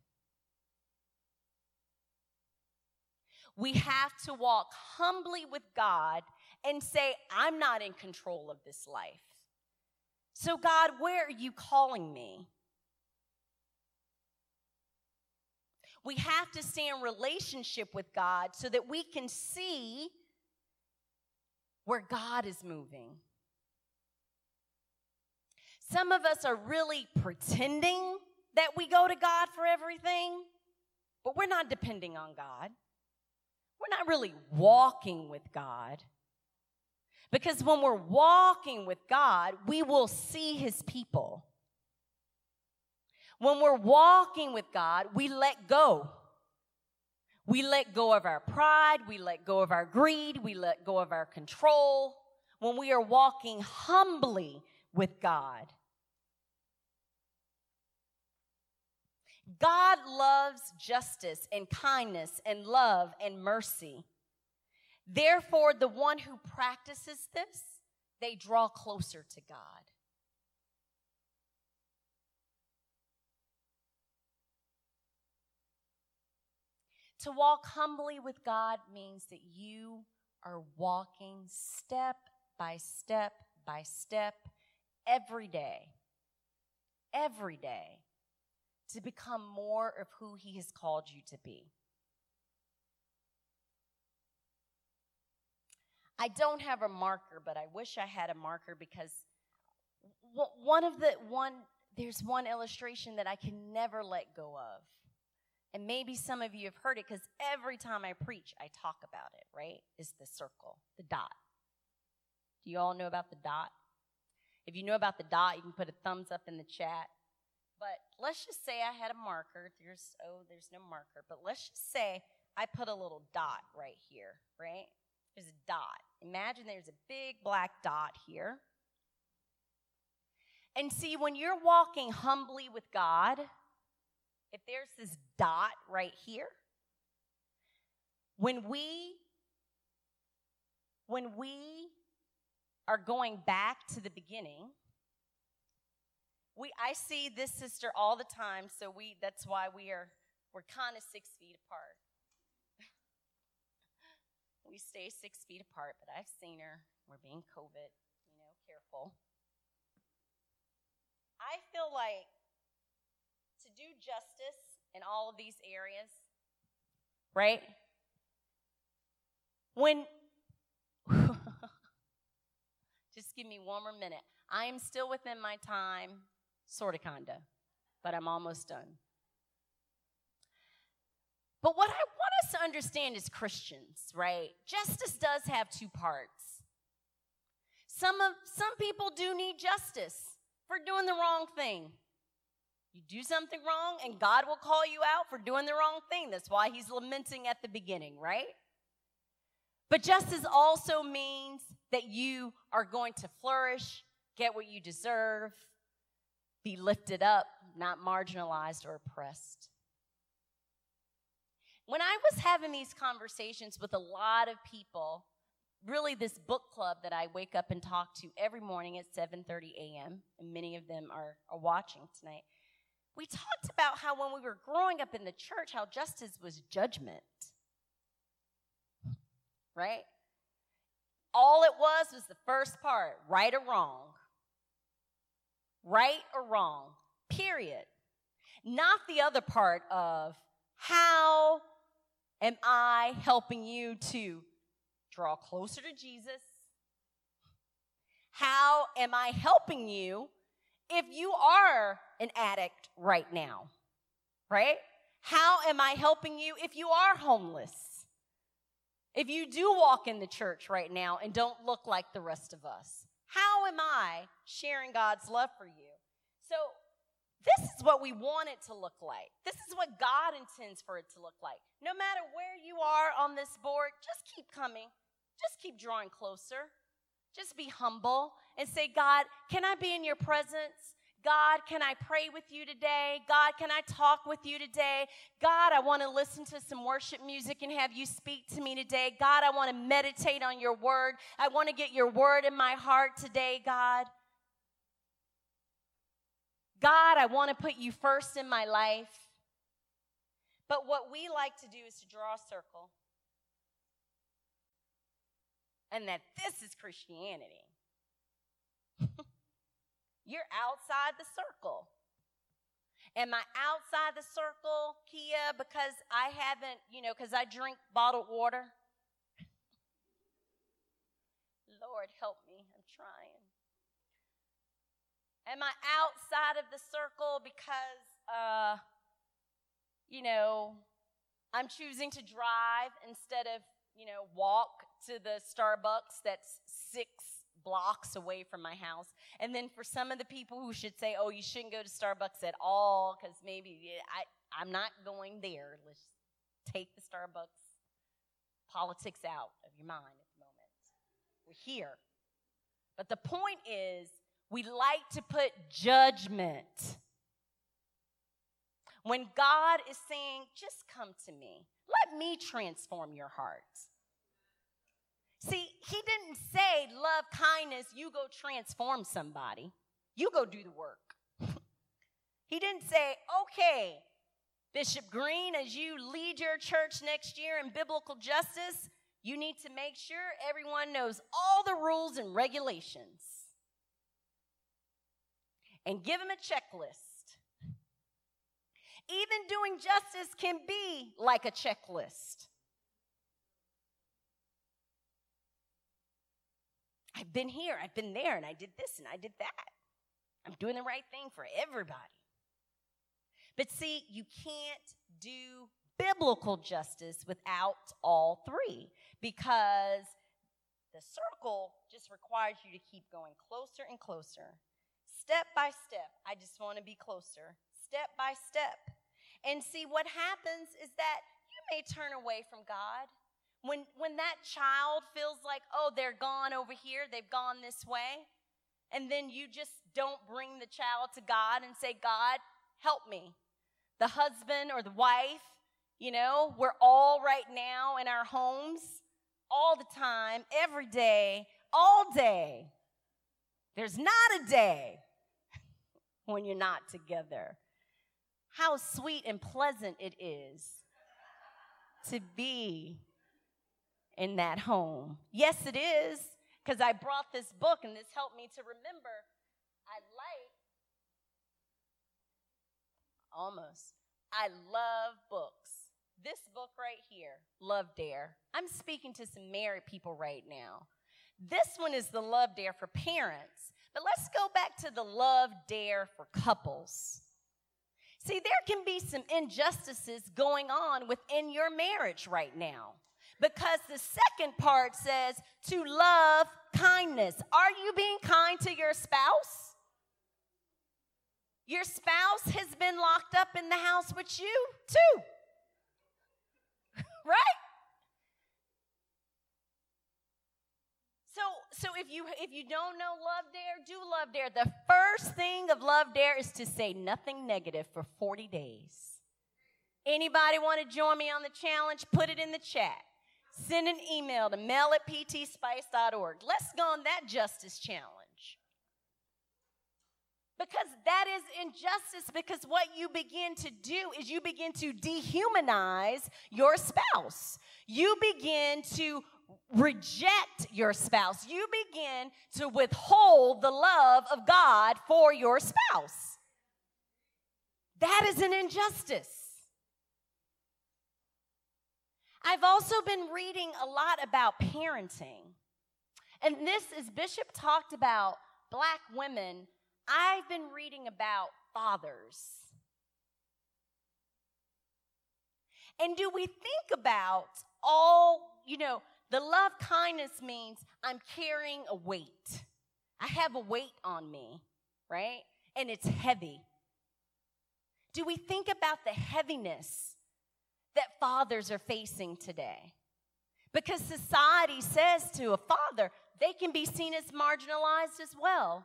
We have to walk humbly with God and say, I'm not in control of this life. So, God, where are you calling me? We have to stay in relationship with God so that we can see where God is moving. Some of us are really pretending that we go to God for everything, but we're not depending on God we're not really walking with God. Because when we're walking with God, we will see his people. When we're walking with God, we let go. We let go of our pride, we let go of our greed, we let go of our control. When we are walking humbly with God, God loves justice and kindness and love and mercy. Therefore, the one who practices this, they draw closer to God. To walk humbly with God means that you are walking step by step by step every day every day to become more of who He has called you to be. I don't have a marker, but I wish I had a marker because one of the one there's one illustration that I can never let go of. And maybe some of you have heard it because every time I preach, I talk about it, right? Is the circle, the dot. Do you all know about the dot? If you know about the dot, you can put a thumbs up in the chat. But let's just say I had a marker. There's oh, there's no marker, but let's just say I put a little dot right here, right? There's a dot. Imagine there's a big black dot here. And see, when you're walking humbly with God, if there's this dot right here, when we when we are going back to the beginning, we I see this sister all the time, so we that's why we are we're kind of six feet apart. we stay six feet apart, but I've seen her. We're being COVID, you know, careful. I feel like do justice in all of these areas, right? When, just give me one more minute. I am still within my time, sort of, kinda, but I'm almost done. But what I want us to understand as Christians, right? Justice does have two parts. Some of some people do need justice for doing the wrong thing. You do something wrong and God will call you out for doing the wrong thing. That's why he's lamenting at the beginning, right? But justice also means that you are going to flourish, get what you deserve, be lifted up, not marginalized or oppressed. When I was having these conversations with a lot of people, really this book club that I wake up and talk to every morning at 7:30 a.m., and many of them are, are watching tonight. We talked about how when we were growing up in the church, how justice was judgment. Right? All it was was the first part, right or wrong. Right or wrong. Period. Not the other part of how am I helping you to draw closer to Jesus? How am I helping you if you are an addict right now? Right? How am I helping you if you are homeless? If you do walk in the church right now and don't look like the rest of us, how am I sharing God's love for you? So this is what we want it to look like. This is what God intends for it to look like. No matter where you are on this board, just keep coming. Just keep drawing closer. Just be humble and say, God, can I be in your presence? God, can I pray with you today? God, can I talk with you today? God, I want to listen to some worship music and have you speak to me today. God, I want to meditate on your word. I want to get your word in my heart today, God. God, I want to put you first in my life. But what we like to do is to draw a circle. And that this is Christianity. You're outside the circle. Am I outside the circle, Kia, because I haven't, you know, because I drink bottled water? Lord, help me. I'm trying. Am I outside of the circle because, uh, you know, I'm choosing to drive instead of, you know, walk to the Starbucks that's six blocks away from my house. And then for some of the people who should say, oh, you shouldn't go to Starbucks at all because maybe I, I'm not going there. Let's take the Starbucks politics out of your mind at the moment. We're here. But the point is, we like to put judgment. When God is saying, just come to me, let me transform your heart. See, He didn't say, love kindness, you go transform somebody, you go do the work. he didn't say, okay, Bishop Green, as you lead your church next year in biblical justice, you need to make sure everyone knows all the rules and regulations. and give them a checklist. Even doing justice can be like a checklist. I've been here, I've been there, and I did this and I did that. I'm doing the right thing for everybody. But see, you can't do biblical justice without all three because the circle just requires you to keep going closer and closer. Step by step. I just want to be closer. Step by step. And see, what happens is that you may turn away from God. When, when that child feels like, oh, they're gone over here, they've gone this way, and then you just don't bring the child to God and say, God, help me. The husband or the wife, you know, we're all right now in our homes, all the time, every day, all day. There's not a day when you're not together. How sweet and pleasant it is to be in that home. Yes, it is, because I brought this book and this helped me to remember I like, almost, I love books. This book right here, Love Dare. I'm speaking to some married people right now. This one is the Love Dare for parents, but let's go back to the Love Dare for couples. See, there can be some injustices going on within your marriage right now because the second part says to love kindness. Are you being kind to your spouse? Your spouse has been locked up in the house with you too. right? So, so if you if you don't know love dare, do love dare. The first thing of love dare is to say nothing negative for 40 days. Anybody want to join me on the challenge? Put it in the chat. Send an email to mail at ptspice.org. Let's go on that justice challenge. Because that is injustice, because what you begin to do is you begin to dehumanize your spouse. You begin to reject your spouse. You begin to withhold the love of God for your spouse. That is an injustice. I've also been reading a lot about parenting. And this is Bishop talked about black women. I've been reading about fathers. And do we think about all, you know, the love kindness means I'm carrying a weight. I have a weight on me, right? And it's heavy. Do we think about the heaviness that fathers are facing today. Because society says to a father, they can be seen as marginalized as well.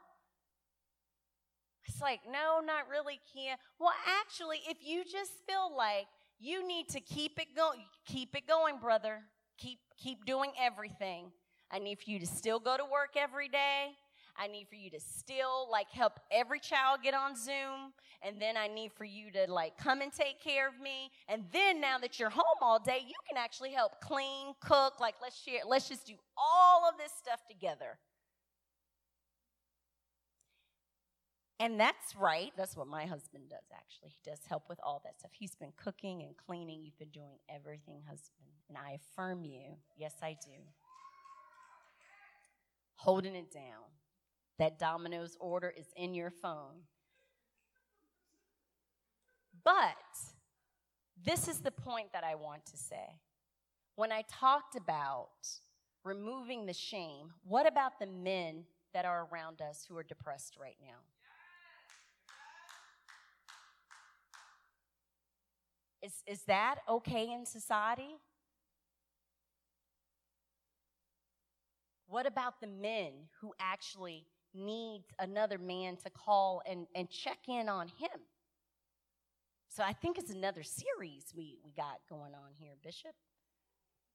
It's like, no, not really, Kia. Well, actually, if you just feel like you need to keep it going, keep it going, brother. Keep keep doing everything. I need for you to still go to work every day. I need for you to still like help every child get on Zoom. And then I need for you to like come and take care of me. And then now that you're home all day, you can actually help clean, cook. Like let's share, let's just do all of this stuff together. And that's right. That's what my husband does, actually. He does help with all that stuff. He's been cooking and cleaning. You've been doing everything, husband. And I affirm you. Yes, I do. Holding it down. That Domino's order is in your phone. But this is the point that I want to say. When I talked about removing the shame, what about the men that are around us who are depressed right now? Is, is that okay in society? What about the men who actually needs another man to call and, and check in on him. So I think it's another series we, we got going on here, Bishop.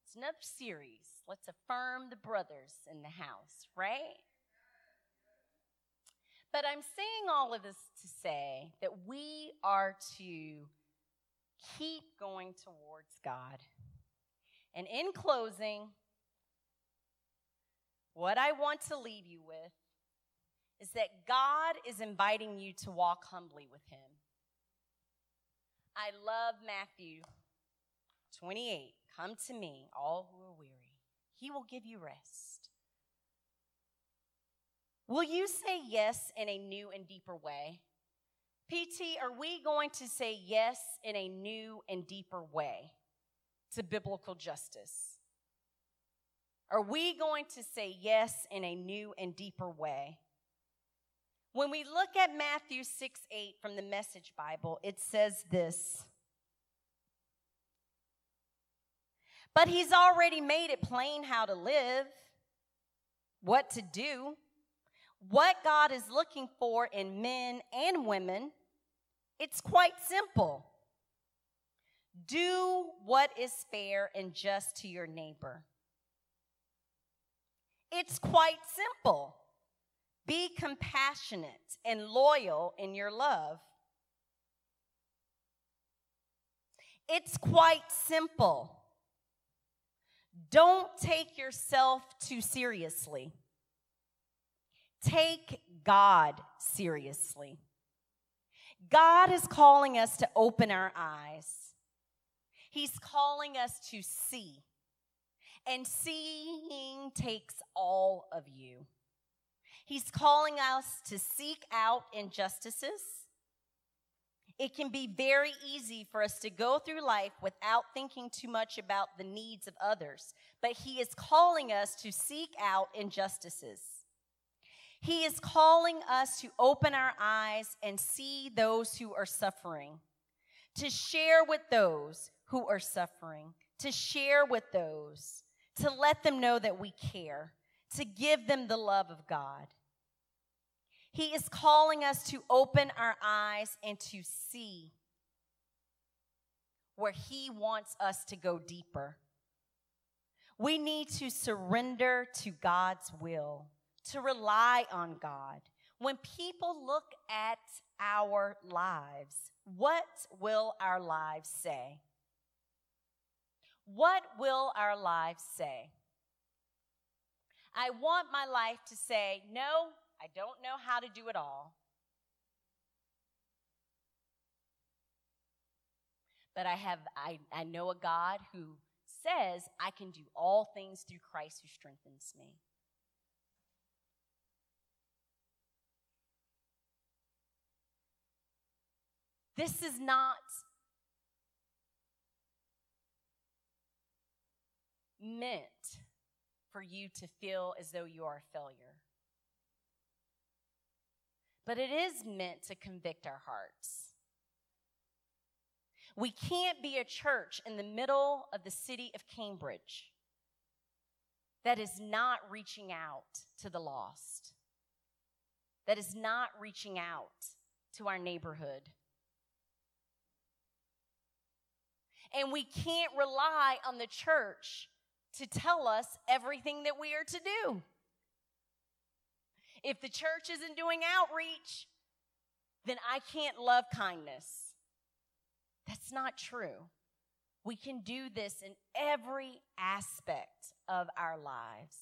It's another series. Let's affirm the brothers in the house, right? But I'm saying all of this to say that we are to keep going towards God. And in closing, what I want to leave you with is that God is inviting you to walk humbly with Him. I love Matthew 28. Come to me, all who are weary. He will give you rest. Will you say yes in a new and deeper way? PT, are we going to say yes in a new and deeper way to biblical justice? Are we going to say yes in a new and deeper way? When we look at Matthew 6 8 from the Message Bible, it says this. But he's already made it plain how to live, what to do, what God is looking for in men and women. It's quite simple. Do what is fair and just to your neighbor. It's quite simple. Be compassionate and loyal in your love. It's quite simple. Don't take yourself too seriously. Take God seriously. God is calling us to open our eyes. He's calling us to see. And seeing takes all of you. He's calling us to seek out injustices. It can be very easy for us to go through life without thinking too much about the needs of others, but He is calling us to seek out injustices. He is calling us to open our eyes and see those who are suffering, to share with those who are suffering, to share with those, to let them know that we care, to give them the love of God. He is calling us to open our eyes and to see where He wants us to go deeper. We need to surrender to God's will, to rely on God. When people look at our lives, what will our lives say? What will our lives say? I want my life to say, no, I don't know how to do it all. But I have I, I know a God who says I can do all things through Christ who strengthens me. This is not meant for you to feel as though you are a failure but it is meant to convict our hearts. We can't be a church in the middle of the city of Cambridge that is not reaching out to the lost, that is not reaching out to our neighborhood. And we can't rely on the church to tell us everything that we are to do. If the church isn't doing outreach, then I can't love kindness. That's not true. We can do this in every aspect of our lives.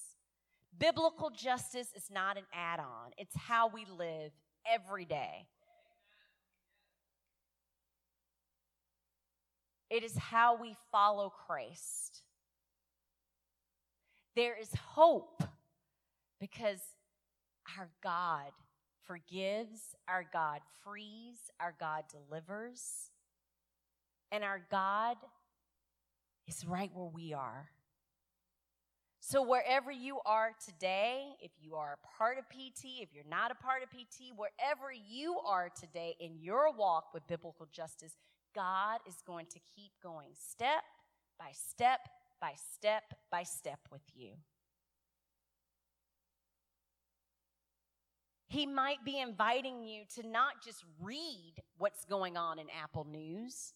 Biblical justice is not an add on, it's how we live every day. It is how we follow Christ. There is hope because our God forgives, our God frees, our God delivers, and our God is right where we are. So, wherever you are today, if you are a part of PT, if you're not a part of PT, wherever you are today in your walk with biblical justice, God is going to keep going step by step by step by step with you. He might be inviting you to not just read what's going on in Apple News,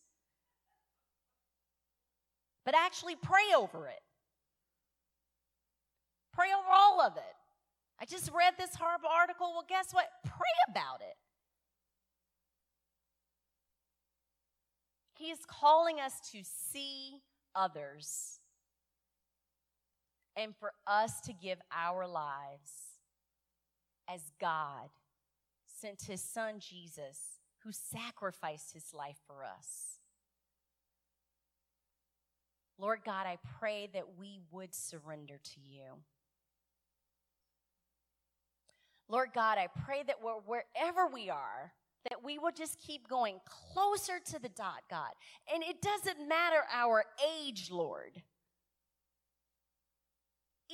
but actually pray over it. Pray over all of it. I just read this horrible article. Well, guess what? Pray about it. He is calling us to see others and for us to give our lives as God sent his son Jesus, who sacrificed his life for us. Lord God, I pray that we would surrender to you. Lord God, I pray that wherever we are, that we will just keep going closer to the dot, God. And it doesn't matter our age, Lord.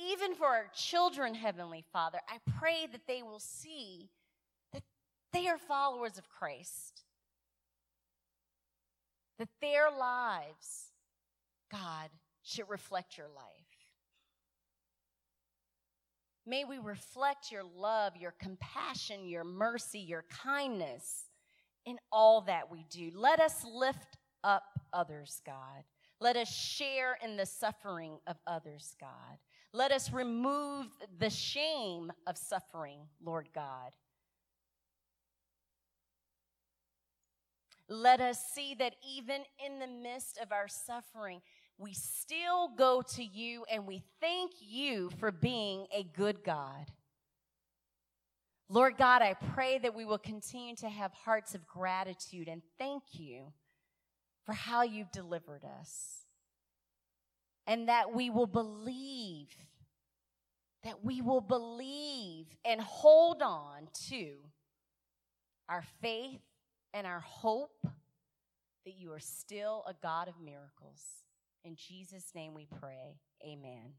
Even for our children, Heavenly Father, I pray that they will see that they are followers of Christ, that their lives, God, should reflect your life. May we reflect your love, your compassion, your mercy, your kindness in all that we do. Let us lift up others, God. Let us share in the suffering of others, God. Let us remove the shame of suffering, Lord God. Let us see that even in the midst of our suffering, we still go to you and we thank you for being a good God. Lord God, I pray that we will continue to have hearts of gratitude and thank you for how you've delivered us. And that we will believe, that we will believe and hold on to our faith and our hope that you are still a God of miracles. In Jesus' name we pray. Amen.